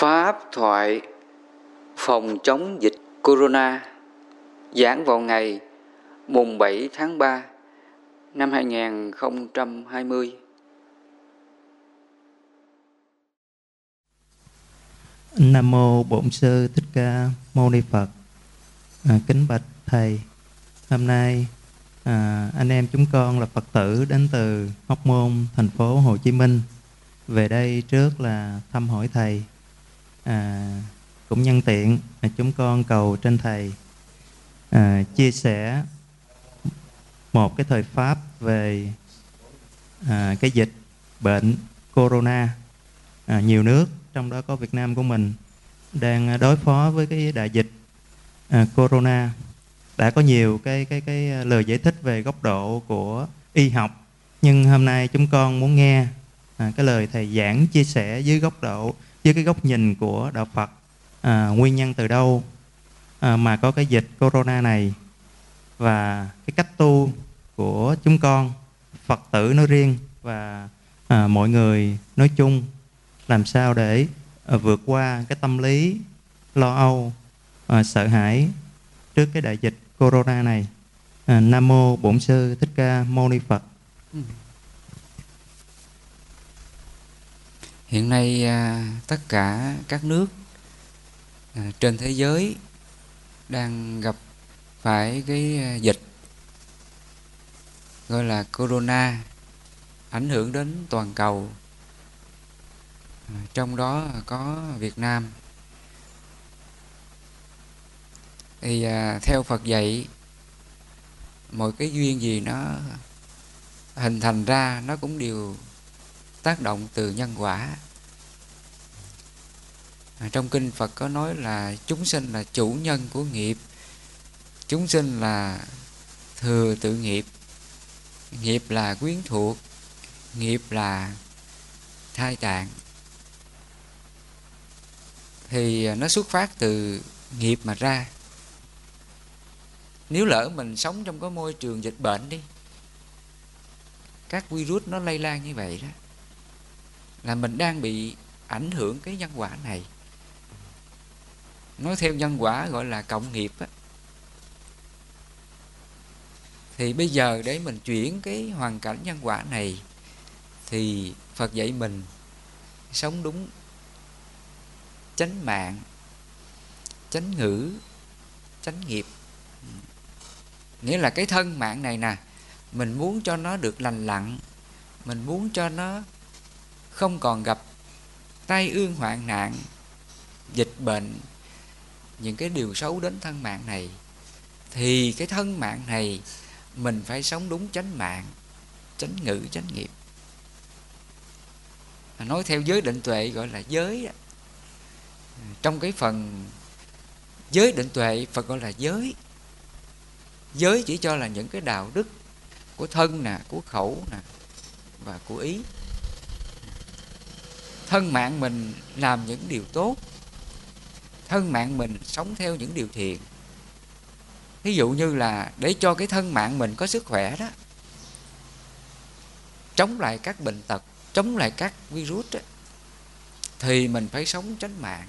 Pháp thoại phòng chống dịch corona giảng vào ngày mùng 7 tháng 3 năm 2020. Nam mô Bổn sư Thích Ca Mâu Ni Phật. À, kính bạch thầy, hôm nay à, anh em chúng con là Phật tử đến từ Hóc Môn, thành phố Hồ Chí Minh về đây trước là thăm hỏi thầy à, cũng nhân tiện à, chúng con cầu trên thầy à, chia sẻ một cái thời pháp về à, cái dịch bệnh corona. À, nhiều nước trong đó có Việt Nam của mình đang đối phó với cái đại dịch à, corona. Đã có nhiều cái cái cái lời giải thích về góc độ của y học nhưng hôm nay chúng con muốn nghe à, cái lời thầy giảng chia sẻ dưới góc độ với cái góc nhìn của đạo Phật. À, nguyên nhân từ đâu à, mà có cái dịch corona này và cái cách tu của chúng con Phật tử nói riêng và à, mọi người nói chung làm sao để à, vượt qua cái tâm lý lo âu à, sợ hãi trước cái đại dịch corona này? À, nam mô bổn sư thích ca mâu ni phật ừ hiện nay à, tất cả các nước à, trên thế giới đang gặp phải cái à, dịch gọi là corona ảnh hưởng đến toàn cầu. À, trong đó có Việt Nam. Thì à, theo Phật dạy mọi cái duyên gì nó hình thành ra nó cũng đều tác động từ nhân quả. À, trong kinh Phật có nói là chúng sinh là chủ nhân của nghiệp. Chúng sinh là thừa tự nghiệp. Nghiệp là quyến thuộc nghiệp là thai tạng. Thì à, nó xuất phát từ nghiệp mà ra. Nếu lỡ mình sống trong cái môi trường dịch bệnh đi các virus nó lây lan như vậy đó là mình đang bị ảnh hưởng cái nhân quả này. Nói theo nhân quả gọi là cộng nghiệp á. Thì bây giờ để mình chuyển cái hoàn cảnh nhân quả này, thì Phật dạy mình sống đúng, chánh mạng, chánh ngữ, chánh nghiệp. Nghĩa là cái thân mạng này nè, mình muốn cho nó được lành lặn, mình muốn cho nó không còn gặp tai ương hoạn nạn, dịch bệnh, những cái điều xấu đến thân mạng này, thì cái thân mạng này mình phải sống đúng chánh mạng, chánh ngữ, chánh nghiệp. Nói theo giới định tuệ gọi là giới đó. trong cái phần giới định tuệ, phật gọi là giới. Giới chỉ cho là những cái đạo đức của thân nè, của khẩu nè và của ý thân mạng mình làm những điều tốt. Thân mạng mình sống theo những điều thiện. Ví dụ như là để cho cái thân mạng mình có sức khỏe đó chống lại các bệnh tật chống lại các virus đó, thì mình phải sống chánh mạng.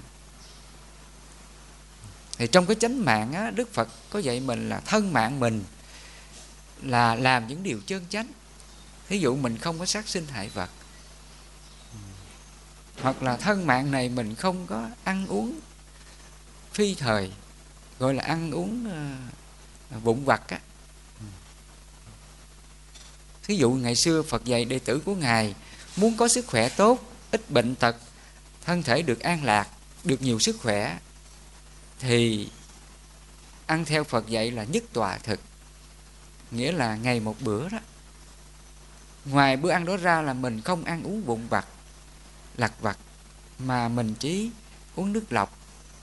Thì trong cái chánh mạng á, đức phật có dạy mình là thân mạng mình là làm những điều chân chánh. Ví dụ mình không có sát sinh hại vật hoặc là thân mạng này mình không có ăn uống phi thời gọi là ăn uống uh, vụn vặt á. Thí dụ ngày xưa phật dạy đệ tử của ngài muốn có sức khỏe tốt ít bệnh tật thân thể được an lạc được nhiều sức khỏe thì ăn theo phật dạy là nhất tòa thực. Nghĩa là ngày một bữa đó. Ngoài bữa ăn đó ra là mình không ăn uống vụn vặt lặt vặt, mà mình chỉ uống nước lọc,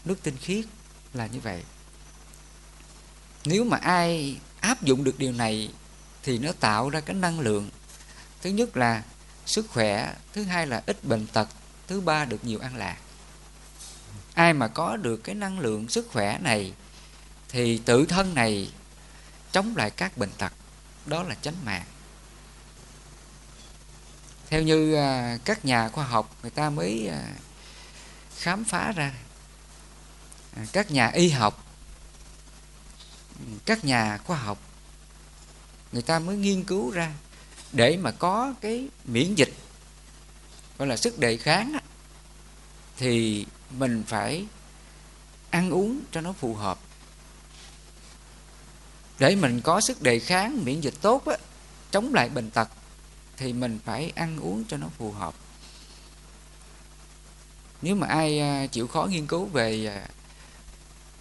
nước tinh khiết là như vậy. Nếu mà ai áp dụng được điều này thì nó tạo ra cái năng lượng. Thứ nhất là sức khỏe, thứ hai là ít bệnh tật, thứ ba được nhiều an lạc. Ai mà có được cái năng lượng sức khỏe này thì tự thân này chống lại các bệnh tật, đó là chánh mạng theo như à, các nhà khoa học người ta mới à, khám phá ra à, các nhà y học các nhà khoa học người ta mới nghiên cứu ra để mà có cái miễn dịch gọi là sức đề kháng á, thì mình phải ăn uống cho nó phù hợp. Để mình có sức đề kháng miễn dịch tốt á, chống lại bệnh tật thì mình phải ăn uống cho nó phù hợp. Nếu mà ai à, chịu khó nghiên cứu về à,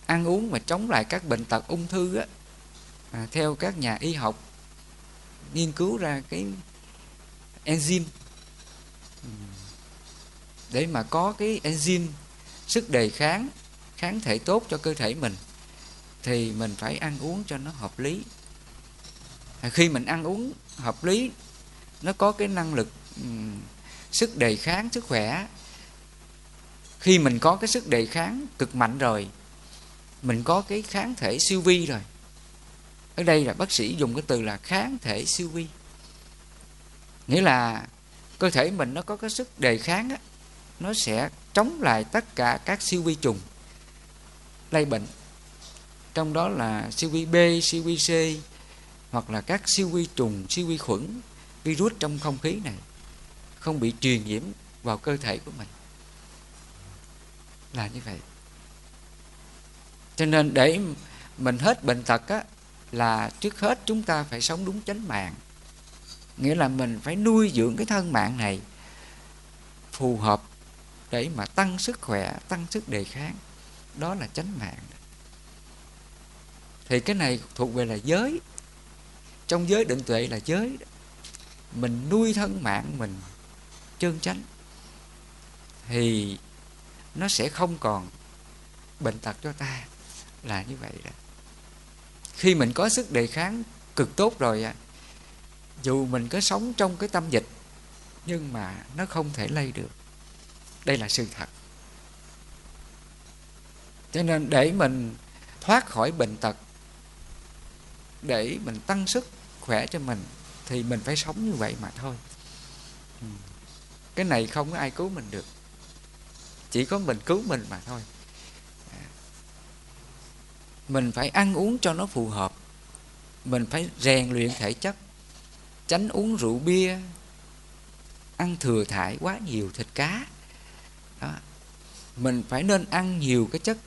ăn uống mà chống lại các bệnh tật ung thư á, à, theo các nhà y học nghiên cứu ra cái enzyme để mà có cái enzyme sức đề kháng kháng thể tốt cho cơ thể mình thì mình phải ăn uống cho nó hợp lý. À, khi mình ăn uống hợp lý nó có cái năng lực um, sức đề kháng sức khỏe. Khi mình có cái sức đề kháng cực mạnh rồi mình có cái kháng thể siêu vi rồi. Ở đây là bác sĩ dùng cái từ là kháng thể siêu vi. Nghĩa là cơ thể mình nó có cái sức đề kháng á, nó sẽ chống lại tất cả các siêu vi trùng lây bệnh. Trong đó là siêu vi B, siêu vi C hoặc là các siêu vi trùng, siêu vi khuẩn, virus trong không khí này không bị truyền nhiễm vào cơ thể của mình. Là như vậy. Cho nên để mình hết bệnh tật á, là trước hết chúng ta phải sống đúng chánh mạng. Nghĩa là mình phải nuôi dưỡng cái thân mạng này phù hợp để mà tăng sức khỏe, tăng sức đề kháng. Đó là chánh mạng. Thì cái này thuộc về là giới. Trong giới định tuệ là giới. Mình nuôi thân mạng mình chân chánh thì nó sẽ không còn bệnh tật cho ta là như vậy đó. Khi mình có sức đề kháng cực tốt rồi à, dù mình có sống trong cái tâm dịch nhưng mà nó không thể lây được. Đây là sự thật. Cho nên để mình thoát khỏi bệnh tật để mình tăng sức khỏe cho mình thì mình phải sống như vậy mà thôi. Ừ. Cái này không có ai cứu mình được. Chỉ có mình cứu mình mà thôi. À. Mình phải ăn uống cho nó phù hợp. Mình phải rèn luyện thể chất. Tránh uống rượu bia. Ăn thừa thải quá nhiều thịt cá. Đó. mình phải nên ăn nhiều cái chất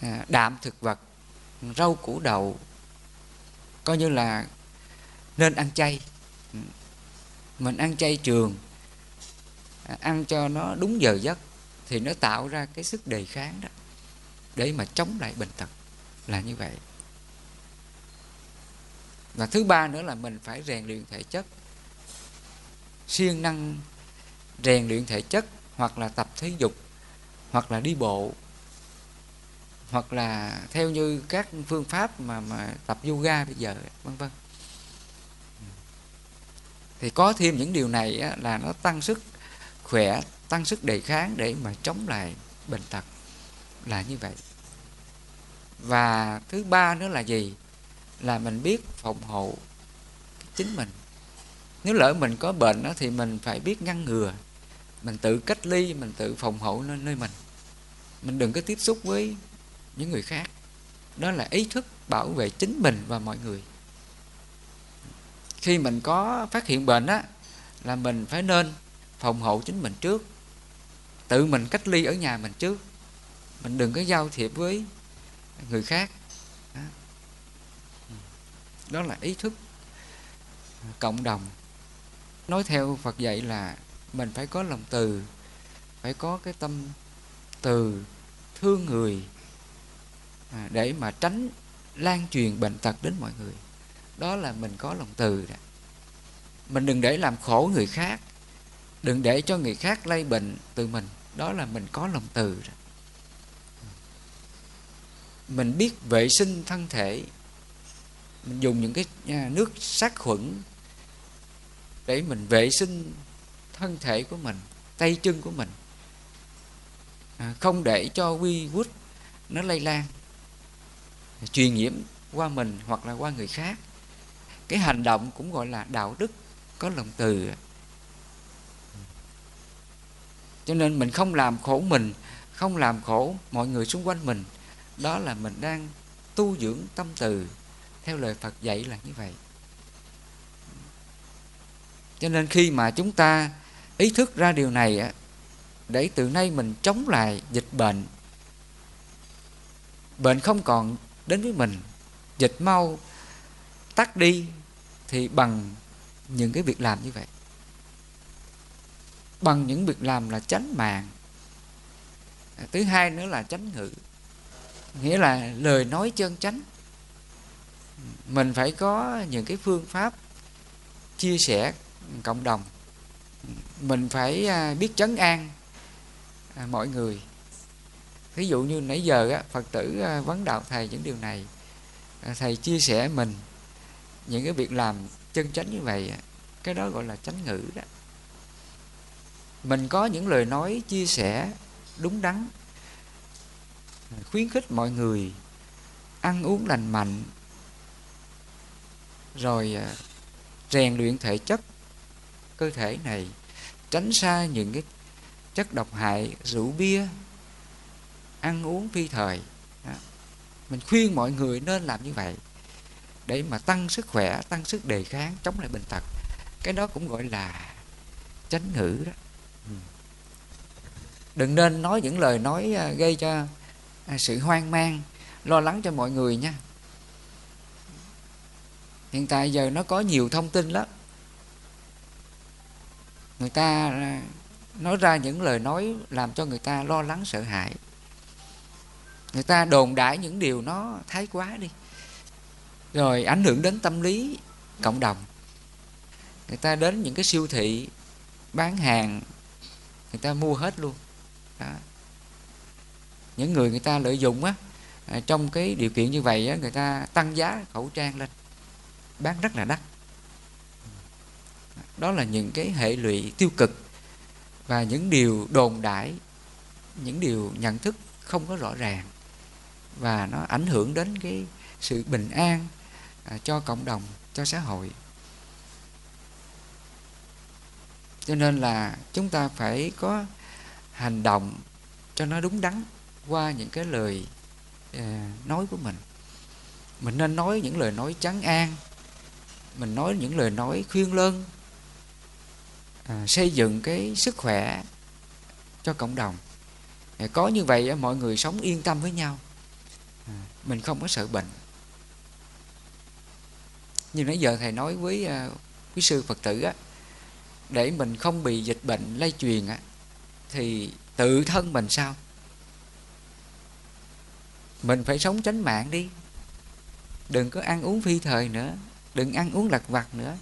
à, đạm thực vật, rau củ đậu. Coi như là nên ăn chay. Ừ. Mình ăn chay trường à, ăn cho nó đúng giờ giấc thì nó tạo ra cái sức đề kháng đó để mà chống lại bệnh tật là như vậy. Và thứ ba nữa là mình phải rèn luyện thể chất. Siêng năng rèn luyện thể chất hoặc là tập thể dục hoặc là đi bộ hoặc là theo như các phương pháp mà mà tập yoga bây giờ, vân vân thì có thêm những điều này á, là nó tăng sức khỏe tăng sức đề kháng để mà chống lại bệnh tật là như vậy. Và thứ ba nữa là gì? Là mình biết phòng hộ chính mình. Nếu lỡ mình có bệnh đó, thì mình phải biết ngăn ngừa mình tự cách ly mình tự phòng hộ nơi, nơi mình. Mình đừng có tiếp xúc với những người khác. Đó là ý thức bảo vệ chính mình và mọi người khi mình có phát hiện bệnh á là mình phải nên phòng hộ chính mình trước. Tự mình cách ly ở nhà mình trước. Mình đừng có giao thiệp với người khác. Đó, đó là ý thức cộng đồng. Nói theo phật dạy là mình phải có lòng từ phải có cái tâm từ thương người à, để mà tránh lan truyền bệnh tật đến mọi người đó là mình có lòng từ đó. mình đừng để làm khổ người khác. Đừng để cho người khác lây bệnh từ mình. Đó là mình có lòng từ đó. mình biết vệ sinh thân thể. Mình dùng những cái à, nước sát khuẩn để mình vệ sinh thân thể của mình tay chân của mình. À, không để cho virus nó lây lan truyền nhiễm qua mình hoặc là qua người khác cái hành động cũng gọi là đạo đức, có lòng từ. Cho nên mình không làm khổ mình, không làm khổ mọi người xung quanh mình. Đó là mình đang tu dưỡng tâm từ. Theo lời phật dạy là như vậy. Cho nên khi mà chúng ta ý thức ra điều này để từ nay mình chống lại dịch bệnh bệnh không còn đến với mình, dịch mau tắt đi thì bằng những cái việc làm như vậy. Bằng những việc làm là tránh mạng. À, thứ hai nữa là tránh ngữ nghĩa là lời nói chân chánh. Mình phải có những cái phương pháp chia sẻ cộng đồng. Mình phải à, biết chấn an à, mọi người. Ví dụ như nãy giờ phật tử vấn đạo thầy những điều này. Thầy chia sẻ mình những cái việc làm chân chánh như vậy, cái đó gọi là chánh ngữ đó. Mình có những lời nói chia sẻ đúng đắn, khuyến khích mọi người ăn uống lành mạnh, rồi à, rèn luyện thể chất, cơ thể này, tránh xa những cái chất độc hại, rượu bia, ăn uống phi thời. Mình khuyên mọi người nên làm như vậy để mà tăng sức khỏe tăng sức đề kháng chống lại bệnh tật. Cái đó cũng gọi là chánh ngữ đó. Ừ. đừng nên nói những lời nói à, gây cho à, sự hoang mang lo lắng cho mọi người nha. Hiện tại giờ nó có nhiều thông tin lắm. Người ta à, nói ra những lời nói làm cho người ta lo lắng sợ hãi. Người ta đồn đại những điều nó thái quá đi rồi ảnh hưởng đến tâm lý cộng đồng. Người ta đến những cái siêu thị bán hàng người ta mua hết luôn. Đó. những người người ta lợi dụng á à, trong cái điều kiện như vậy á, người ta tăng giá khẩu trang lên. Bán rất là đắt. Đó là những cái hệ lụy tiêu cực và những điều đồn đại những điều nhận thức không có rõ ràng và nó ảnh hưởng đến cái sự bình an à, cho cộng đồng cho xã hội. Cho nên là chúng ta phải có hành động cho nó đúng đắn qua những cái lời à, nói của mình. Mình nên nói những lời nói trắng an mình nói những lời nói khuyên lơn à, xây dựng cái sức khỏe cho cộng đồng. À, có như vậy mọi người sống yên tâm với nhau. À, mình không có sợ bệnh như nãy giờ thầy nói với uh, quý sư phật tử á để mình không bị dịch bệnh lây truyền á thì tự thân mình sao? Mình phải sống tránh mạng đi. Đừng có ăn uống phi thời nữa đừng ăn uống lặt vặt nữa.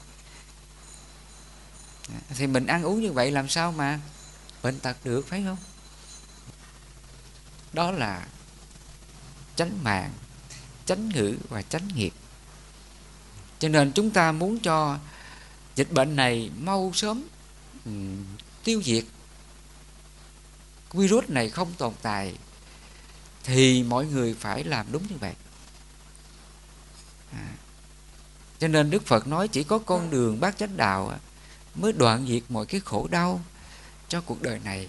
Thì mình ăn uống như vậy làm sao mà bệnh tật được phải không? Đó là tránh mạng tránh ngữ và tránh nghiệp cho nên chúng ta muốn cho dịch bệnh này mau sớm um, tiêu diệt. Virus này không tồn tại thì mọi người phải làm đúng như vậy. À. cho nên đức phật nói chỉ có con đường bát chánh đạo mới đoạn diệt mọi cái khổ đau cho cuộc đời này.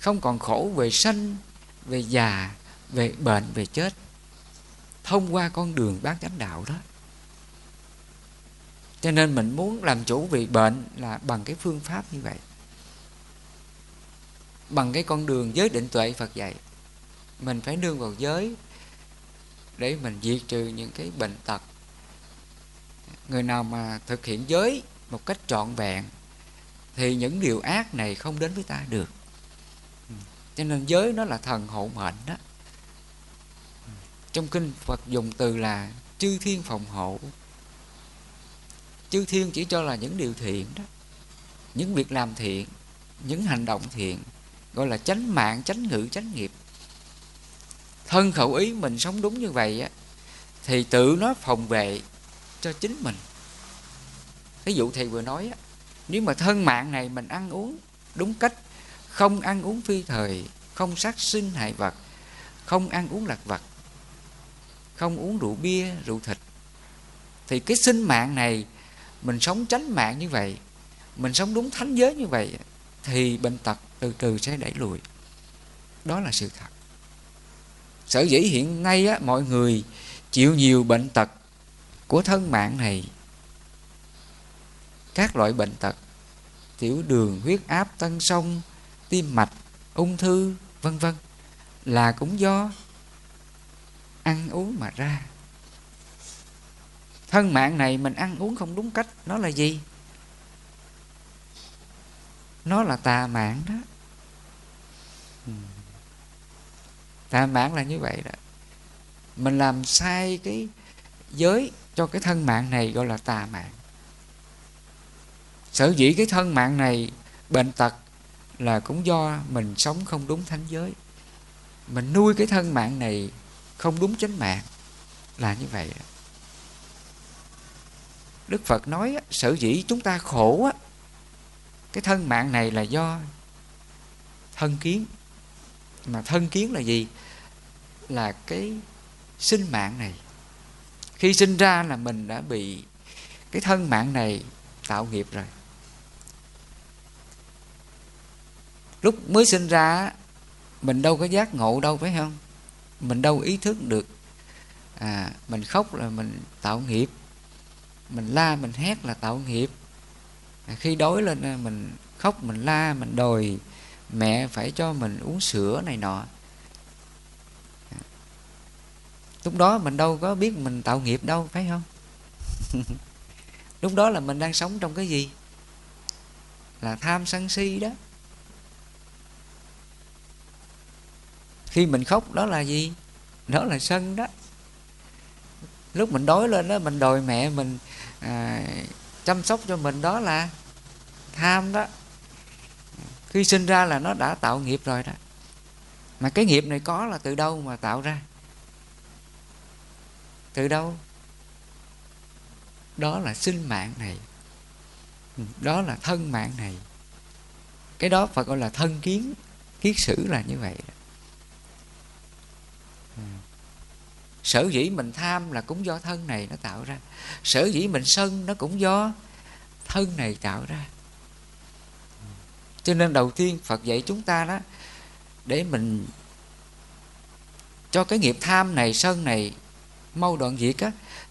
Không còn khổ về sanh về già về bệnh về chết. Thông qua con đường bát chánh đạo đó cho nên mình muốn làm chủ vì bệnh là bằng cái phương pháp như vậy. Bằng cái con đường giới định tuệ phật dạy. Mình phải nương vào giới để mình diệt trừ những cái bệnh tật. Người nào mà thực hiện giới một cách trọn vẹn thì những điều ác này không đến với ta được. Cho nên giới nó là thần hộ mệnh đó. Trong kinh phật dùng từ là chư thiên phòng hộ chư thiên chỉ cho là những điều thiện đó những việc làm thiện những hành động thiện gọi là chánh mạng chánh ngữ chánh nghiệp. Thân khẩu ý mình sống đúng như vậy á thì tự nó phòng vệ cho chính mình. Ví dụ thầy vừa nói á nếu mà thân mạng này mình ăn uống đúng cách không ăn uống phi thời không sát sinh hại vật không ăn uống lạc vật, không uống rượu bia rượu thịt thì cái sinh mạng này mình sống tránh mạng như vậy mình sống đúng thánh giới như vậy thì bệnh tật từ từ sẽ đẩy lùi. Đó là sự thật. Sở dĩ hiện nay á, mọi người chịu nhiều bệnh tật của thân mạng này các loại bệnh tật tiểu đường huyết áp tăng sông tim mạch ung thư vân vân là cũng do ăn uống mà ra thân mạng này mình ăn uống không đúng cách, nó là gì? Nó là tà mạng đó. Ừ. Tà mạng là như vậy đó. Mình làm sai cái giới cho cái thân mạng này gọi là tà mạng. Sở dĩ cái thân mạng này bệnh tật là cũng do mình sống không đúng thánh giới. Mình nuôi cái thân mạng này không đúng chánh mạng là như vậy đó. Đức Phật nói sở dĩ chúng ta khổ cái thân mạng này là do thân kiến. Mà thân kiến là gì? Là cái sinh mạng này. Khi sinh ra là mình đã bị cái thân mạng này tạo nghiệp rồi. Lúc mới sinh ra mình đâu có giác ngộ đâu, phải không? Mình đâu ý thức được à mình khóc là mình tạo nghiệp mình la mình hét là tạo nghiệp. À, khi đói lên à, mình khóc mình la mình đòi mẹ phải cho mình uống sữa này nọ. À, lúc đó mình đâu có biết mình tạo nghiệp đâu phải không? Lúc đó là mình đang sống trong cái gì? Là tham sân si đó. Khi mình khóc đó là gì? Đó là sân đó. Lúc mình đói lên đó mình đòi mẹ mình à, chăm sóc cho mình đó là tham đó. Khi sinh ra là nó đã tạo nghiệp rồi đó. Mà cái nghiệp này có là từ đâu mà tạo ra? Từ đâu? Đó là sinh mạng này. Đó là thân mạng này. Cái đó phải gọi là thân kiến. Kiết sử là như vậy đó sở dĩ mình tham là cũng do thân này nó tạo ra. Sở dĩ mình sân nó cũng do thân này tạo ra. Cho nên đầu tiên phật dạy chúng ta đó, để mình cho cái nghiệp tham này, sân này mau đoạn diệt á,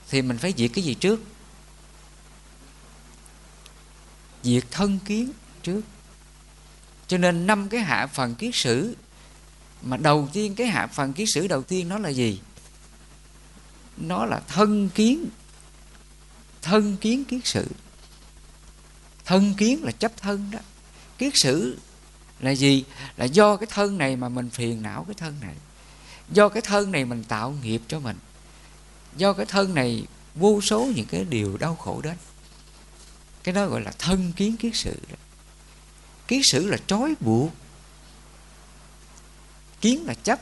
thì mình phải diệt cái gì trước? Diệt thân kiến trước. Cho nên năm cái hạ phần kiết sử, mà đầu tiên cái hạ phần kiết sử đầu tiên nó là gì? Nó là thân kiến. Thân kiến kiết sử thân kiến là chấp thân đó. Kiết sử là gì? Là do cái thân này mà mình phiền não cái thân này. Do cái thân này mình tạo nghiệp cho mình. Do cái thân này vô số những cái điều đau khổ đến. Cái đó gọi là thân kiến kiết sử đó. Kiết sử là trói buộc. Kiến là chấp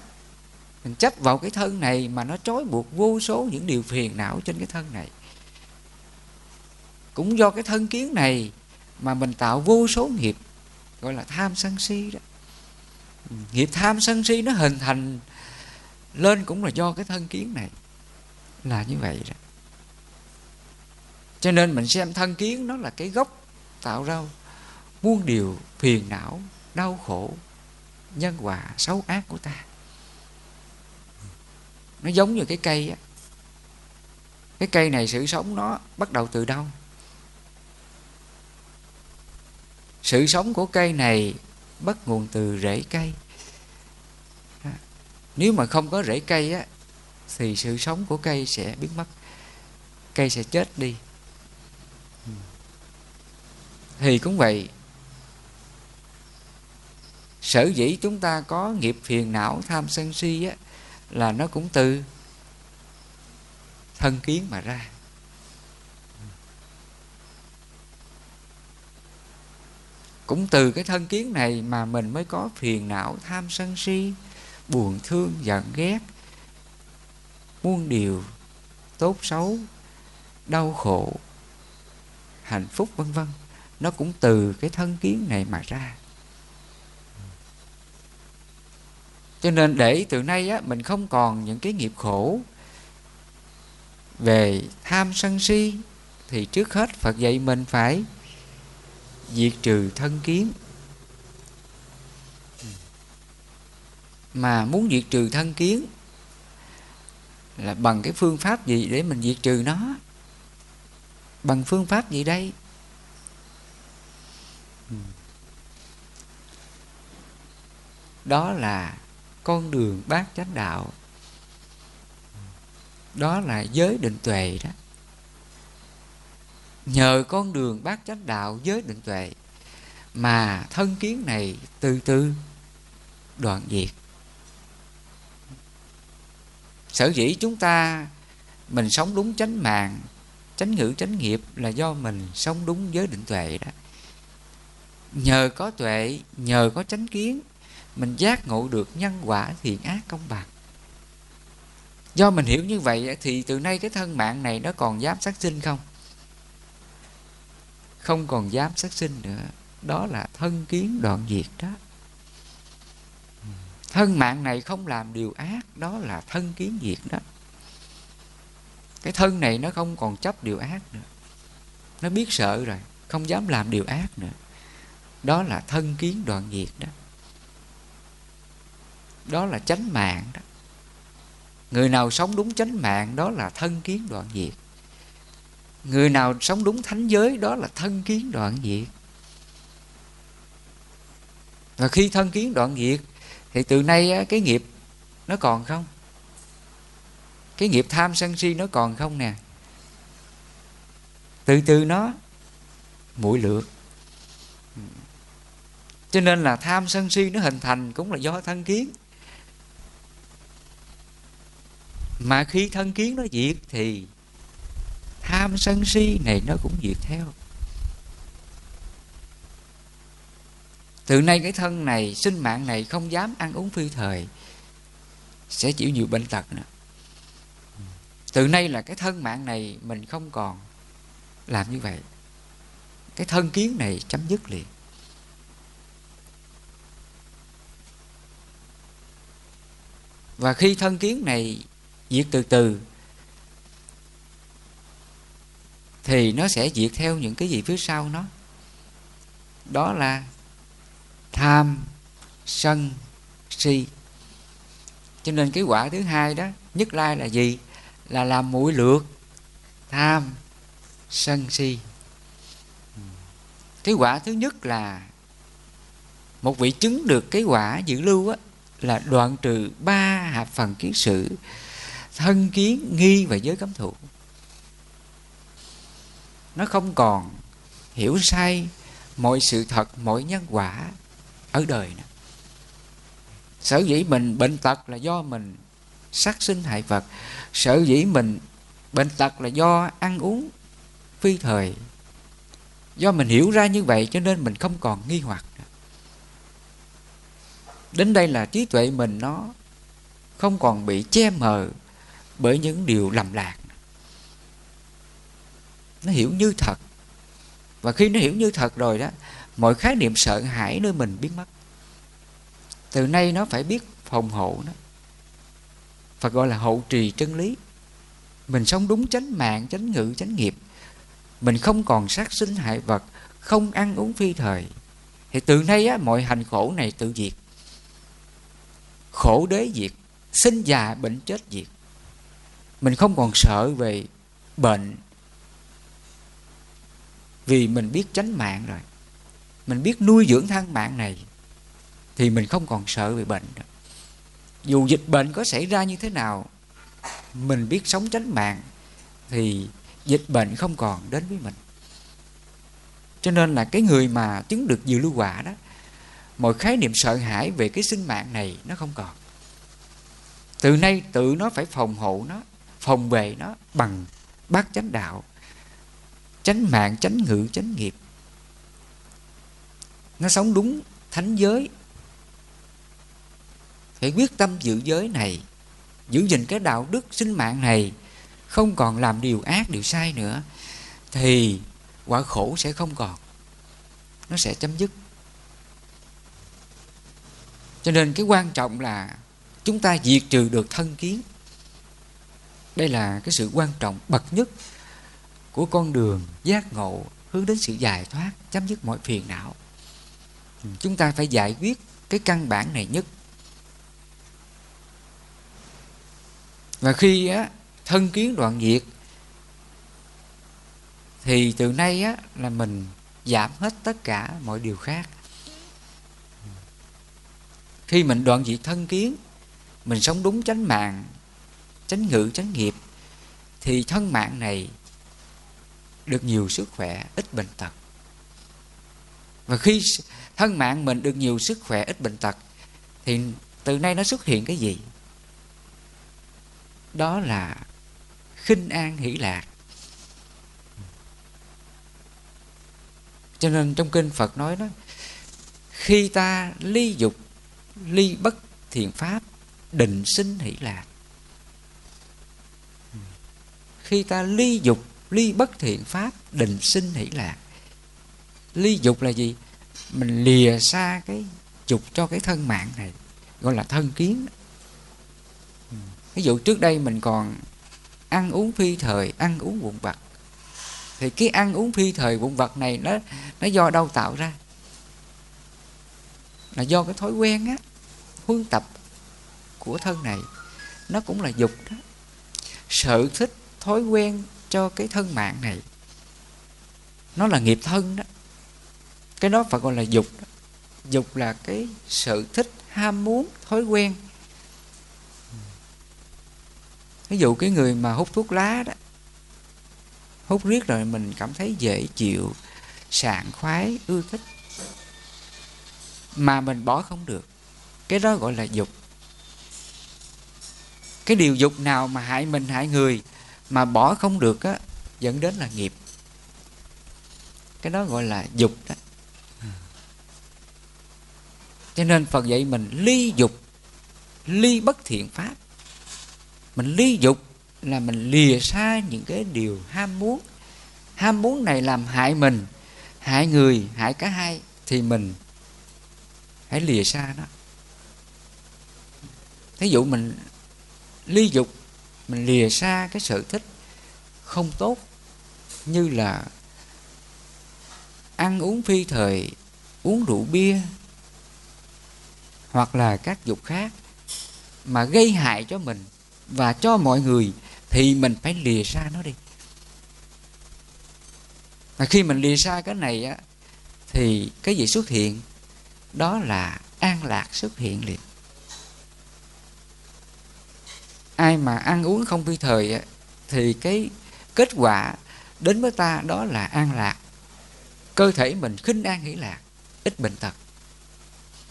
mình chấp vào cái thân này mà nó trói buộc vô số những điều phiền não trên cái thân này. Cũng do cái thân kiến này mà mình tạo vô số nghiệp, gọi là tham sân si đó. Nghiệp tham sân si nó hình thành lên cũng là do cái thân kiến này, là như vậy đó. Cho nên mình xem thân kiến nó là cái gốc tạo ra muôn điều phiền não, đau khổ, nhân quả xấu ác của ta nó giống như cái cây á. Cái cây này sự sống nó bắt đầu từ đâu? Sự sống của cây này bắt nguồn từ rễ cây. Nếu mà không có rễ cây á, thì sự sống của cây sẽ biến mất. Cây sẽ chết đi. Thì cũng vậy, sở dĩ chúng ta có nghiệp phiền não tham sân si á là nó cũng từ thân kiến mà ra. Cũng từ cái thân kiến này mà mình mới có phiền não, tham sân si, buồn thương, giận ghét, muôn điều tốt xấu, đau khổ, hạnh phúc, vân vân. Nó cũng từ cái thân kiến này mà ra. cho nên để từ nay á, mình không còn những cái nghiệp khổ về tham sân si thì trước hết Phật dạy mình phải diệt trừ thân kiến. Mà muốn diệt trừ thân kiến là bằng cái phương pháp gì để mình diệt trừ nó? Bằng phương pháp gì đây? Đó là con đường bát chánh đạo. Đó là giới định tuệ đó. Nhờ con đường bát chánh đạo giới định tuệ mà thân kiến này từ từ đoạn diệt. Sở dĩ chúng ta mình sống đúng chánh mạng, chánh ngữ, chánh nghiệp là do mình sống đúng giới định tuệ đó. Nhờ có tuệ, nhờ có chánh kiến mình giác ngộ được nhân quả thiện ác công bằng. Do mình hiểu như vậy thì từ nay cái thân mạng này nó còn dám sát sinh không? Không còn dám sát sinh nữa. Đó là thân kiến đoạn diệt đó. Thân mạng này không làm điều ác, đó là thân kiến diệt đó. Cái thân này nó không còn chấp điều ác nữa. Nó biết sợ rồi, không dám làm điều ác nữa. Đó là thân kiến đoạn diệt đó đó là chánh mạng đó. Người nào sống đúng chánh mạng, đó là thân kiến đoạn diệt. Người nào sống đúng thánh giới, đó là thân kiến đoạn diệt. Và khi thân kiến đoạn diệt, thì từ nay cái nghiệp nó còn không? Cái nghiệp tham sân si nó còn không nè? Từ từ nó mũi lượt cho nên là tham sân si nó hình thành cũng là do thân kiến. Mà khi thân kiến nó diệt thì tham sân si này nó cũng diệt theo. Từ nay cái thân này, sinh mạng này không dám ăn uống phi thời, sẽ chịu nhiều bệnh tật nữa. Từ nay là cái thân mạng này mình không còn làm như vậy. Cái thân kiến này chấm dứt liền. Và khi thân kiến này diệt từ từ thì nó sẽ diệt theo những cái gì phía sau nó. Đó là tham sân si. Cho nên cái quả thứ hai đó nhất lai là gì? Là làm mũi lượt tham sân si. Cái quả thứ nhất là một vị chứng được cái quả dự lưu á, là đoạn trừ ba hạt phần kiến sự thân kiến, nghi và giới cấm thủ. Nó không còn hiểu sai mọi sự thật, mọi nhân quả ở đời nữa. Sở dĩ mình bệnh tật là do mình sát sinh hại vật sở dĩ mình bệnh tật là do ăn uống phi thời. Do mình hiểu ra như vậy cho nên mình không còn nghi hoặc nữa. đến đây là trí tuệ mình nó không còn bị che mờ bởi những điều lầm lạc. Nó hiểu như thật. Và khi nó hiểu như thật rồi đó mọi khái niệm sợ hãi nơi mình biến mất. Từ nay nó phải biết phòng hộ nó. Phật gọi là hậu trì chân lý. Mình sống đúng chánh mạng chánh ngữ chánh nghiệp. Mình không còn sát sinh hại vật không ăn uống phi thời. Thì từ nay á, mọi hành khổ này tự diệt. Khổ đế diệt sinh già bệnh chết diệt mình không còn sợ về bệnh vì mình biết tránh mạng rồi. Mình biết nuôi dưỡng thân mạng này thì mình không còn sợ về bệnh nữa. Dù dịch bệnh có xảy ra như thế nào, mình biết sống tránh mạng thì dịch bệnh không còn đến với mình. Cho nên là cái người mà chứng được dự lưu quả đó, mọi khái niệm sợ hãi về cái sinh mạng này nó không còn. Từ nay tự nó phải phòng hộ nó phòng vệ nó bằng bát chánh đạo, chánh mạng, chánh ngữ chánh nghiệp. Nó sống đúng thánh giới. Phải quyết tâm giữ giới này, giữ gìn cái đạo đức sinh mạng này, không còn làm điều ác, điều sai nữa, thì quả khổ sẽ không còn. Nó sẽ chấm dứt. Cho nên cái quan trọng là chúng ta diệt trừ được thân kiến đây là cái sự quan trọng bậc nhất của con đường giác ngộ hướng đến sự giải thoát chấm dứt mọi phiền não. Chúng ta phải giải quyết cái căn bản này nhất. Và khi á, thân kiến đoạn diệt thì từ nay á, là mình giảm hết tất cả mọi điều khác. Khi mình đoạn diệt thân kiến mình sống đúng chánh mạng chánh ngự chánh nghiệp, thì thân mạng này được nhiều sức khỏe, ít bệnh tật. Và khi thân mạng mình được nhiều sức khỏe, ít bệnh tật, thì từ nay nó xuất hiện cái gì? Đó là khinh an hỷ lạc. Cho nên trong kinh phật nói đó, khi ta ly dục, ly bất thiện pháp, định sinh hỷ lạc khi ta ly dục, ly bất thiện pháp, định sinh hỷ lạc. Ly dục là gì? Mình lìa xa cái dục cho cái thân mạng này, gọi là thân kiến. Ví dụ trước đây mình còn ăn uống phi thời, ăn uống vụn vặt. Thì cái ăn uống phi thời vụn vặt này nó nó do đâu tạo ra? Là do cái thói quen á, huân tập của thân này. Nó cũng là dục đó. Sở thích thói quen cho cái thân mạng này. Nó là nghiệp thân đó. Cái đó phải gọi là dục đó. dục là cái sự thích, ham muốn, thói quen. Ví dụ cái người mà hút thuốc lá đó, hút riết rồi mình cảm thấy dễ chịu, sảng khoái, ưa thích. Mà mình bỏ không được. Cái đó gọi là dục. Cái điều dục nào mà hại mình, hại người mà bỏ không được á, dẫn đến là nghiệp. Cái đó gọi là dục đó. Cho nên phật dạy mình ly dục, ly bất thiện pháp. Mình ly dục là mình lìa xa những cái điều ham muốn. Ham muốn này làm hại mình, hại người, hại cả hai, thì mình hãy lìa xa nó. Thí dụ mình ly dục mình lìa xa cái sở thích không tốt như là ăn uống phi thời, uống rượu bia hoặc là các dục khác mà gây hại cho mình và cho mọi người thì mình phải lìa xa nó đi. Mà khi mình lìa xa cái này á, thì cái gì xuất hiện? Đó là an lạc xuất hiện liền. Ai mà ăn uống không phi thời thì cái kết quả đến với ta đó là an lạc. Cơ thể mình khinh an hỷ lạc, ít bệnh tật.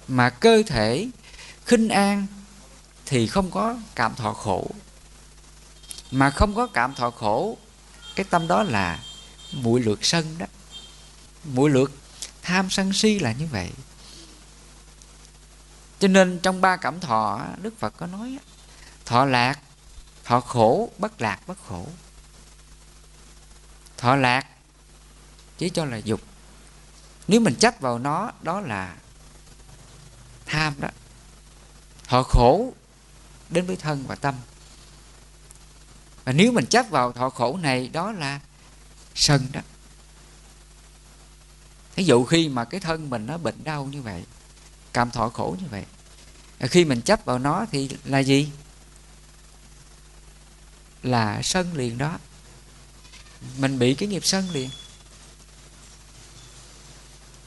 Mà cơ thể khinh an thì không có cảm thọ khổ. Mà không có cảm thọ khổ, cái tâm đó là mũi lượt sân đó. Mũi lượt tham sân si là như vậy. Cho nên trong ba cảm thọ đức phật có nói thọ lạc. Thọ khổ, bất lạc, bất khổ. Thọ lạc chỉ cho là dục. Nếu mình chấp vào nó, đó là tham đó. Thọ khổ, đến với thân và tâm. Và nếu mình chấp vào thọ khổ này, đó là sân đó. Ví dụ khi mà cái thân mình nó bệnh đau như vậy, cảm thọ khổ như vậy khi mình chấp vào nó thì là gì? Là sân liền đó. Mình bị cái nghiệp sân liền.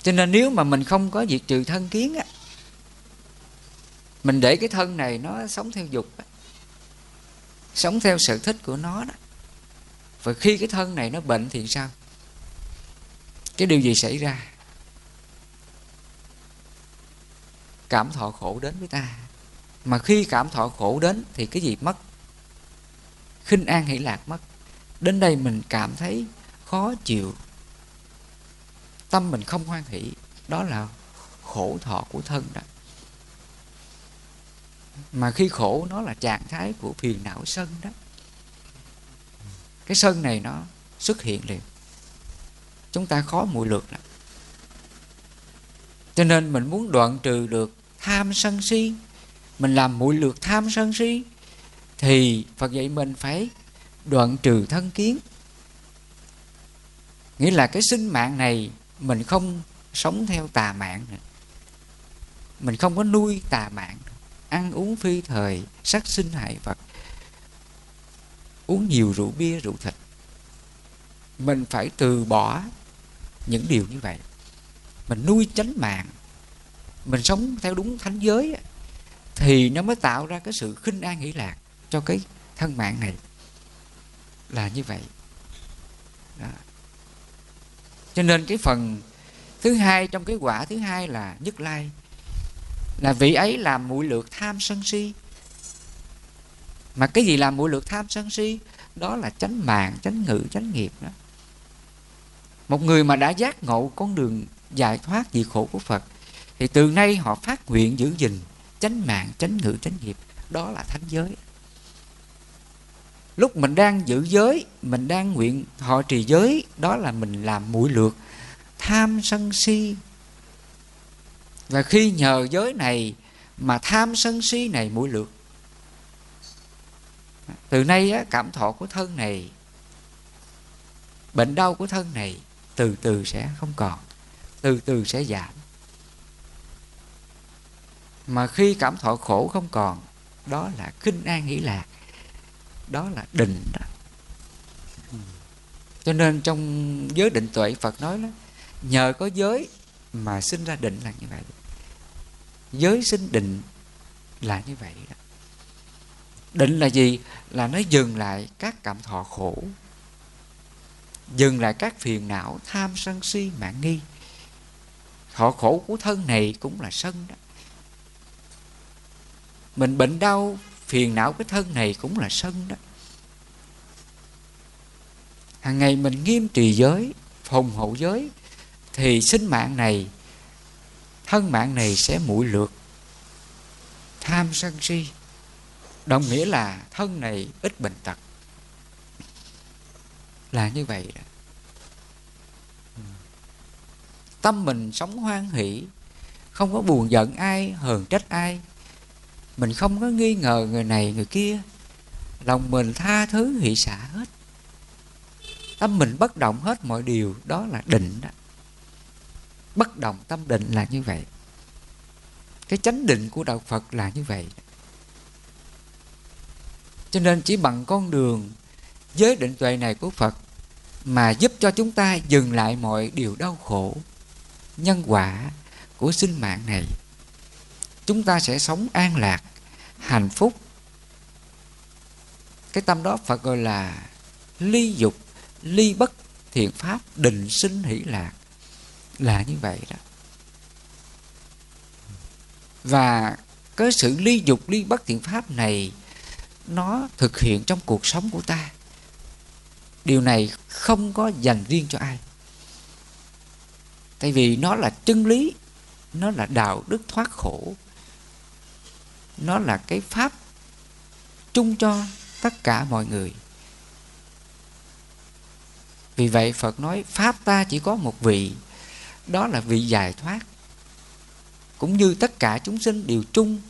Cho nên nếu mà mình không có diệt trừ thân kiến á, mình để cái thân này nó sống theo dục á, sống theo sở thích của nó đó. Và khi cái thân này nó bệnh thì sao? Cái điều gì xảy ra? Cảm thọ khổ đến với ta. Mà khi cảm thọ khổ đến thì cái gì mất? Khinh an hỷ lạc mất. Đến đây mình cảm thấy khó chịu. Tâm mình không hoan hỷ. Đó là khổ thọ của thân đó. Mà khi khổ, nó là trạng thái của phiền não sân đó. Cái sân này nó xuất hiện liền. Chúng ta khó mùi lược lắm. Cho nên mình muốn đoạn trừ được tham sân si. Mình làm mũi lược tham sân si thì phật dạy mình phải đoạn trừ thân kiến. Nghĩa là cái sinh mạng này mình không sống theo tà mạng nữa. Mình không có nuôi tà mạng ăn uống phi thời sát sinh hại vật uống nhiều rượu bia, rượu thịt. Mình phải từ bỏ những điều như vậy. Mình nuôi chánh mạng. Mình sống theo đúng thánh giới thì nó mới tạo ra cái sự khinh an hỷ lạc cho cái thân mạng này là như vậy. Đó. cho nên cái phần thứ hai trong cái quả thứ hai là nhất lai, là vị ấy làm mũi lược tham sân si. Mà cái gì làm mũi lược tham sân si? Đó là chánh mạng, chánh ngự chánh nghiệp đó. Một người mà đã giác ngộ con đường giải thoát vì khổ của phật, thì từ nay họ phát nguyện giữ gìn chánh mạng, chánh ngự chánh nghiệp. Đó là thánh giới lúc mình đang giữ giới mình đang nguyện họ trì giới đó là mình làm mũi lược tham sân si. Và khi nhờ giới này mà tham sân si này mũi lược. Từ nay á, cảm thọ của thân này bệnh đau của thân này từ từ sẽ không còn từ từ sẽ giảm. Mà khi cảm thọ khổ không còn đó là kinh an nghĩ lạc đó là định đó. Cho nên trong giới định tuệ, phật nói đó nhờ có giới mà sinh ra định là như vậy. Giới sinh định là như vậy đó. Định là gì? Là nó dừng lại các cảm thọ khổ, dừng lại các phiền não, tham sân si, mạng nghi. Thọ khổ của thân này cũng là sân đó. Mình bệnh đau phiền não cái thân này cũng là sân đó. Hàng ngày mình nghiêm trì giới, phòng hộ giới, thì sinh mạng này, thân mạng này sẽ mũi lượt. Tham sân si, đồng nghĩa là thân này ít bệnh tật. Là như vậy đó. Tâm mình sống hoan hỷ, không có buồn giận ai, hờn trách ai mình không có nghi ngờ người này người kia. Lòng mình tha thứ hỷ xả hết. Tâm mình bất động hết mọi điều, đó là định đó. Bất động tâm định là như vậy. Cái chánh định của đạo phật là như vậy. Cho nên chỉ bằng con đường giới định tuệ này của phật mà giúp cho chúng ta dừng lại mọi điều đau khổ, nhân quả của sinh mạng này chúng ta sẽ sống an lạc, hạnh phúc. Cái tâm đó phật gọi là ly dục, ly bất, thiện pháp, định sinh hỷ lạc. Là như vậy đó. Và cái sự ly dục, ly bất, thiện pháp này, nó thực hiện trong cuộc sống của ta. Điều này không có dành riêng cho ai. Tại vì nó là chân lý, nó là đạo đức thoát khổ nó là cái pháp chung cho tất cả mọi người. Vì vậy phật nói, pháp ta chỉ có một vị, đó là vị giải thoát, cũng như tất cả chúng sinh đều chung,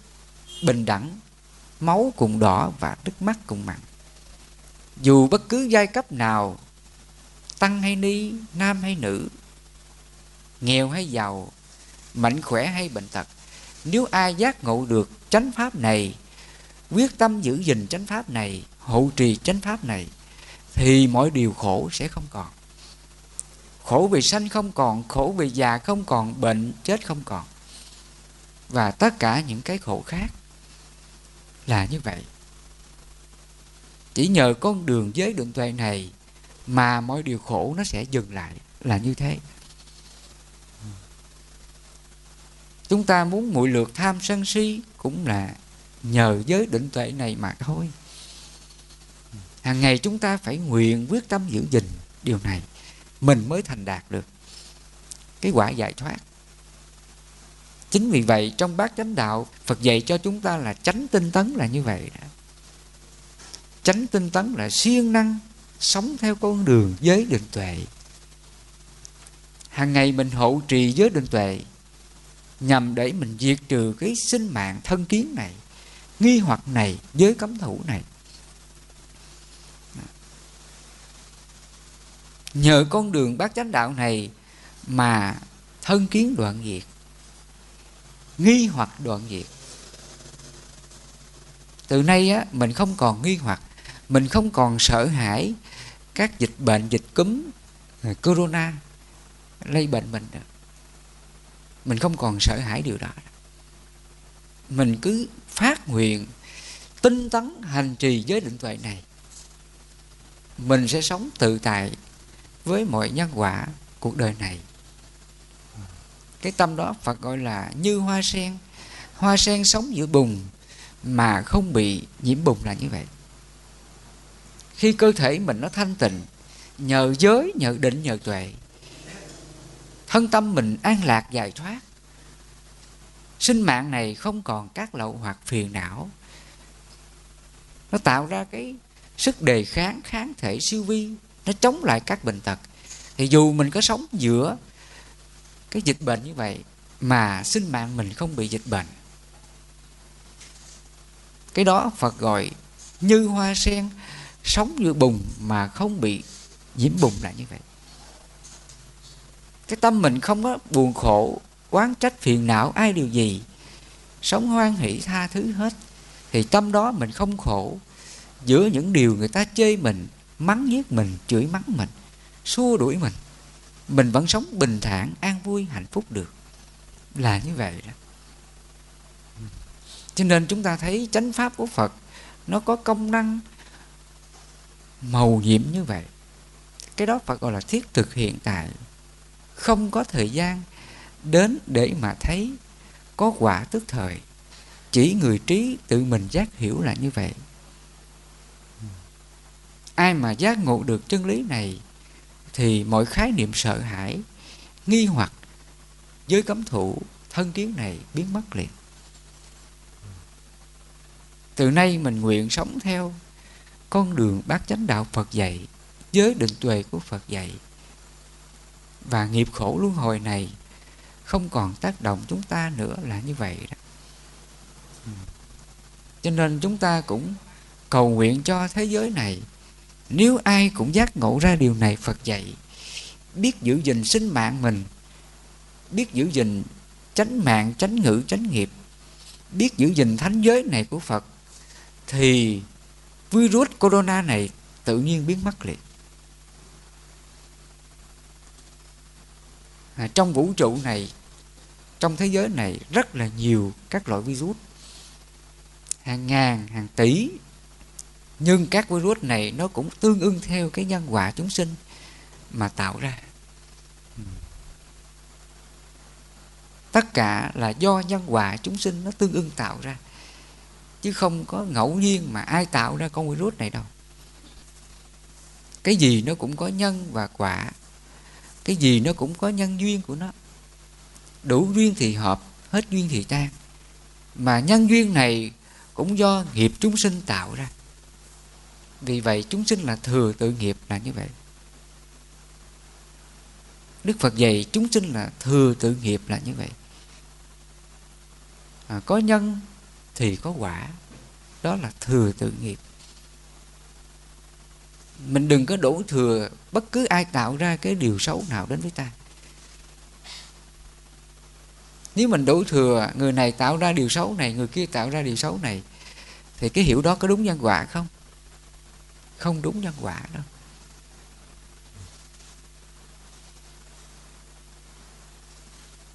bình đẳng, máu cùng đỏ và nước mắt cùng mặn. Dù bất cứ giai cấp nào, tăng hay ni, nam hay nữ, nghèo hay giàu, mạnh khỏe hay bệnh tật nếu ai giác ngộ được chánh pháp này, quyết tâm giữ gìn chánh pháp này hộ trì chánh pháp này, thì mọi điều khổ sẽ không còn. Khổ vì sanh không còn, khổ vì già không còn, bệnh chết không còn. Và tất cả những cái khổ khác là như vậy. Chỉ nhờ con đường giới định tuệ này mà mọi điều khổ nó sẽ dừng lại là như thế. Chúng ta muốn muội lượt tham sân si cũng là nhờ giới định tuệ này mà thôi. Hàng ngày chúng ta phải nguyện quyết tâm giữ gìn điều này, mình mới thành đạt được. Cái quả giải thoát. Chính vì vậy trong bát chánh đạo, phật dạy cho chúng ta là tránh tinh tấn là như vậy đó. Tránh tinh tấn là siêng năng sống theo con đường giới định tuệ. Hàng ngày mình hộ trì giới định tuệ nhằm để mình diệt trừ cái sinh mạng thân kiến này, nghi hoặc này, giới cấm thủ này. Nhờ con đường bát chánh đạo này mà thân kiến đoạn diệt, nghi hoặc đoạn diệt. Từ nay á, mình không còn nghi hoặc, mình không còn sợ hãi các dịch bệnh, dịch cúm corona lây bệnh mình nữa mình không còn sợ hãi điều đó. Mình cứ phát nguyện, tinh tấn hành trì giới định tuệ này. Mình sẽ sống tự tại với mọi nhân quả cuộc đời này. Cái tâm đó Phật gọi là như hoa sen. Hoa sen sống giữa bùn mà không bị nhiễm bùn là như vậy. Khi cơ thể mình nó thanh tịnh, nhờ giới, nhờ định, nhờ tuệ thân tâm mình an lạc giải thoát. Sinh mạng này không còn các lậu hoặc phiền não. Nó tạo ra cái sức đề kháng kháng thể siêu vi, nó chống lại các bệnh tật. Thì dù mình có sống giữa cái dịch bệnh như vậy, mà sinh mạng mình không bị dịch bệnh. Cái đó phật gọi như hoa sen, sống như bùn mà không bị nhiễm bùn là như vậy cái tâm mình không có buồn khổ, quán trách phiền não ai điều gì. Sống hoan hỷ tha thứ hết. Thì tâm đó mình không khổ. Giữa những điều người ta chê mình, mắng giết mình, chửi mắng mình, xua đuổi mình mình vẫn sống bình thản, an vui, hạnh phúc được. Là như vậy đó. Cho nên chúng ta thấy chánh pháp của phật, nó có công năng màu nhiệm như vậy. Cái đó phật gọi là thiết thực hiện tại không có thời gian đến để mà thấy có quả tức thời. Chỉ người trí tự mình giác hiểu là như vậy. Ai mà giác ngộ được chân lý này thì mọi khái niệm sợ hãi, nghi hoặc giới cấm thủ, thân kiến này biến mất liền. Từ nay mình nguyện sống theo con đường bát chánh đạo Phật dạy, giới định tuệ của Phật dạy và nghiệp khổ luân hồi này không còn tác động chúng ta nữa là như vậy đó. Ừ. Cho nên chúng ta cũng cầu nguyện cho thế giới này. Nếu ai cũng giác ngộ ra điều này, Phật dạy, biết giữ gìn sinh mạng mình, biết giữ gìn tránh mạng tránh ngữ tránh nghiệp, biết giữ gìn thánh giới này của Phật, thì virus corona này tự nhiên biến mất liền. À, trong vũ trụ này trong thế giới này rất là nhiều các loại virus. Hàng ngàn hàng tỷ. Nhưng các virus này nó cũng tương ưng theo cái nhân quả chúng sinh mà tạo ra. Tất cả là do nhân quả chúng sinh nó tương ưng tạo ra. Chứ không có ngẫu nhiên mà ai tạo ra con virus này đâu. Cái gì nó cũng có nhân và quả cái gì nó cũng có nhân duyên của nó. Đủ duyên thì hợp hết duyên thì tan. Mà nhân duyên này cũng do nghiệp chúng sinh tạo ra. Vì vậy chúng sinh là thừa tự nghiệp là như vậy. Đức phật dạy chúng sinh là thừa tự nghiệp là như vậy. À, có nhân thì có quả. Đó là thừa tự nghiệp mình đừng có đổ thừa bất cứ ai tạo ra cái điều xấu nào đến với ta. Nếu mình đổ thừa người này tạo ra điều xấu này, người kia tạo ra điều xấu này, thì cái hiểu đó có đúng nhân quả không? Không đúng nhân quả đâu.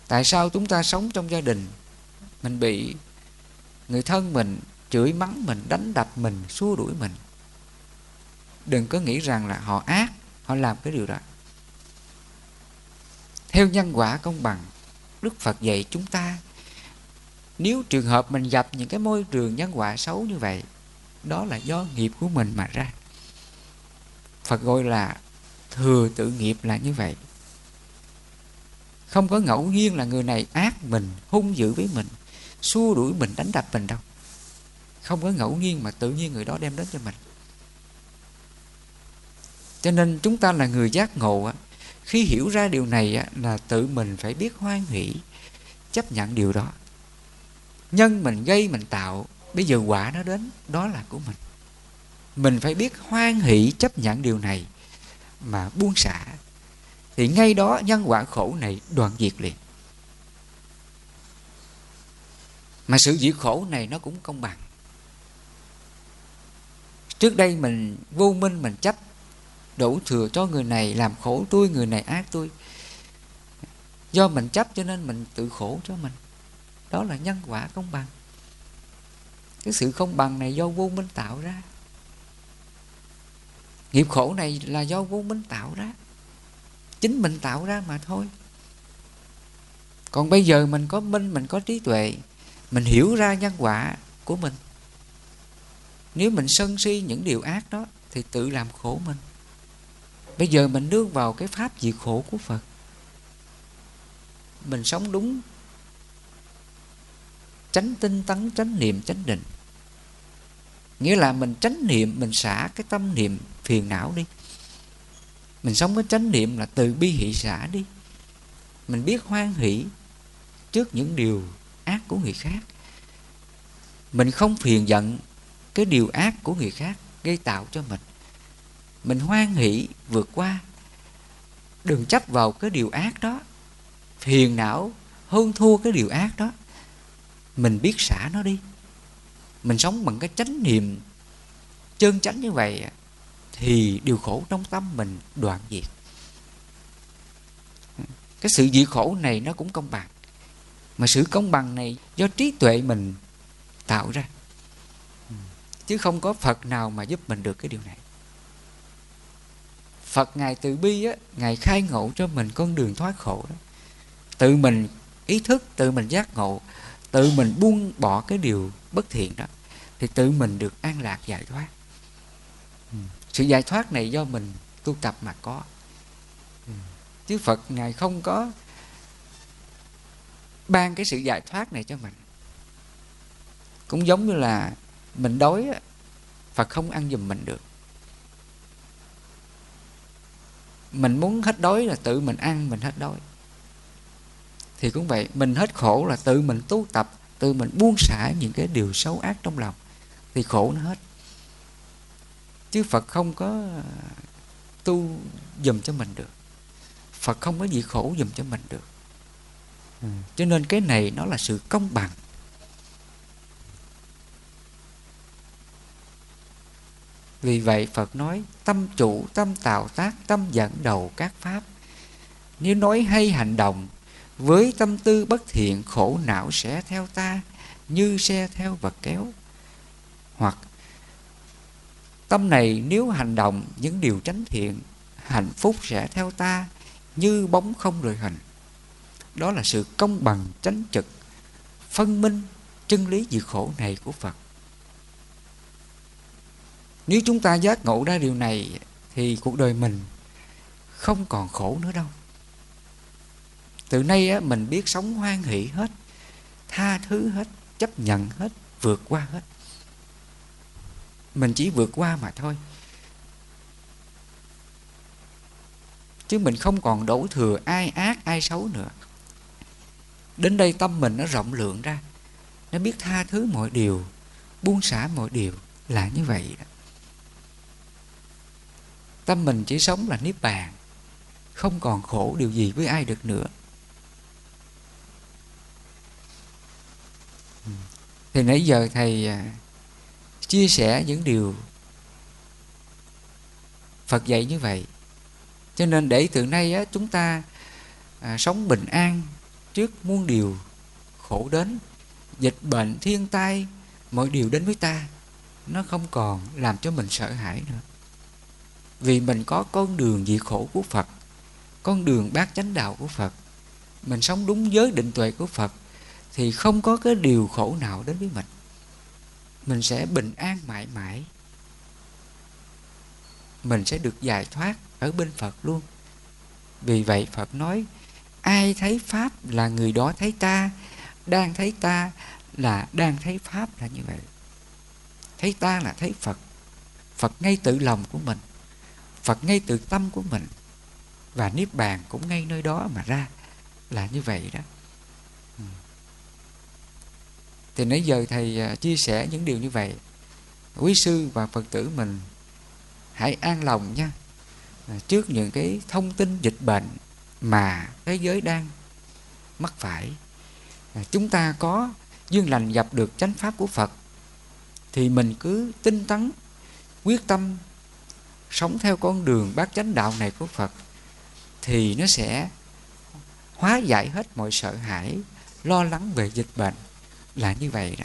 Tại sao chúng ta sống trong gia đình, mình bị người thân mình chửi mắng mình, đánh đập mình, xua đuổi mình? Đừng có nghĩ rằng là họ ác, họ làm cái điều đó. Theo nhân quả công bằng, đức phật dạy chúng ta, nếu trường hợp mình gặp những cái môi trường nhân quả xấu như vậy, đó là do nghiệp của mình mà ra. Phật gọi là thừa tự nghiệp là như vậy. Không có ngẫu nhiên là người này ác mình, hung dữ với mình, xua đuổi mình, đánh đập mình đâu. Không có ngẫu nhiên mà tự nhiên người đó đem đến cho mình cho nên chúng ta là người giác ngộ khi hiểu ra điều này là tự mình phải biết hoan hỷ, chấp nhận điều đó. Nhân mình gây mình tạo, bây giờ quả nó đến, đó là của mình. Mình phải biết hoan hỷ, chấp nhận điều này mà buông xả. Thì ngay đó nhân quả khổ này đoạn diệt liền. Mà sự diệt khổ này nó cũng công bằng. Trước đây mình vô minh mình chấp đổ thừa cho người này, làm khổ tôi, người này ác tôi. Do mình chấp cho nên mình tự khổ cho mình. Đó là nhân quả công bằng. Cái sự không bằng này do vô minh tạo ra. Nghiệp khổ này là do vô minh tạo ra. Chính mình tạo ra mà thôi. Còn bây giờ mình có minh, mình có trí tuệ, mình hiểu ra nhân quả của mình. Nếu mình sân si những điều ác đó, thì tự làm khổ mình bây giờ mình nương vào cái pháp diệt khổ của phật. Mình sống đúng. Tránh tinh tấn tránh niệm tránh định. Nghĩa là mình tránh niệm, mình xả cái tâm niệm phiền não đi. Mình sống với tránh niệm là từ bi hỷ xả đi. Mình biết hoan hỷ trước những điều ác của người khác. Mình không phiền giận cái điều ác của người khác gây tạo cho mình mình hoan hỷ vượt qua. Đừng chấp vào cái điều ác đó. Phiền não hơn thua cái điều ác đó. Mình biết xả nó đi. Mình sống bằng cái chánh niệm chân chánh như vậy thì điều khổ trong tâm mình đoạn diệt. Cái sự dị khổ này nó cũng công bằng. Mà sự công bằng này do trí tuệ mình tạo ra. Chứ không có phật nào mà giúp mình được cái điều này phật ngài từ bi á, ngài khai ngộ cho mình con đường thoát khổ đó. Tự mình ý thức, tự mình giác ngộ, tự mình buông bỏ cái điều bất thiện đó, thì tự mình được an lạc giải thoát. Ừ. Sự giải thoát này do mình tu tập mà có. Ừ. Chứ phật ngài không có ban cái sự giải thoát này cho mình. Cũng giống như là mình đói phật không ăn giùm mình được. Mình muốn hết đói là tự mình ăn mình hết đói. Thì cũng vậy mình hết khổ là tự mình tu tập tự mình buông xả những cái điều xấu ác trong lòng thì khổ nó hết. Chứ phật không có tu dùm cho mình được. Phật không có gì khổ dùm cho mình được. Ừ. cho nên cái này nó là sự công bằng vì vậy phật nói, tâm chủ, tâm tạo tác, tâm dẫn đầu các pháp. Nếu nói hay hành động, với tâm tư bất thiện, khổ não sẽ theo ta như xe theo vật kéo. Hoặc, tâm này nếu hành động những điều tránh thiện, hạnh phúc sẽ theo ta như bóng không rời hình. Đó là sự công bằng tránh trực, phân minh, chân lý diệt khổ này của phật nếu chúng ta giác ngộ ra điều này thì cuộc đời mình không còn khổ nữa đâu. Từ nay á, mình biết sống hoan hỷ hết tha thứ hết chấp nhận hết vượt qua hết. Mình chỉ vượt qua mà thôi. Chứ mình không còn đổ thừa ai ác ai xấu nữa. Đến đây tâm mình nó rộng lượng ra. Nó biết tha thứ mọi điều buông xả mọi điều là như vậy đó tâm mình chỉ sống là niết bàn không còn khổ điều gì với ai được nữa. Ừ. Thì nãy giờ thầy à, chia sẻ những điều Phật dạy như vậy. Cho nên để từ nay á, chúng ta à, sống bình an trước muôn điều khổ đến dịch bệnh thiên tai mọi điều đến với ta nó không còn làm cho mình sợ hãi nữa vì mình có con đường dị khổ của Phật, con đường bát chánh đạo của Phật, mình sống đúng giới định tuệ của Phật, thì không có cái điều khổ nào đến với mình. Mình sẽ bình an mãi mãi. Mình sẽ được giải thoát ở bên Phật luôn. Vì vậy Phật nói, ai thấy Pháp là người đó thấy ta, đang thấy ta là đang thấy Pháp là như vậy. Thấy ta là thấy Phật. Phật ngay tự lòng của mình. Phật ngay từ tâm của mình. Và Niết Bàn cũng ngay nơi đó mà ra, là như vậy đó. Ừ. Thì nãy giờ thầy à, chia sẻ những điều như vậy. Quý sư và phật tử mình hãy an lòng nha. À, trước những cái thông tin dịch bệnh mà thế giới đang mắc phải à, chúng ta có duyên lành gặp được chánh pháp của phật, thì mình cứ tinh tấn, quyết tâm sống theo con đường bát chánh đạo này của phật, thì nó sẽ hóa giải hết mọi sợ hãi, lo lắng về dịch bệnh. Là như vậy đó.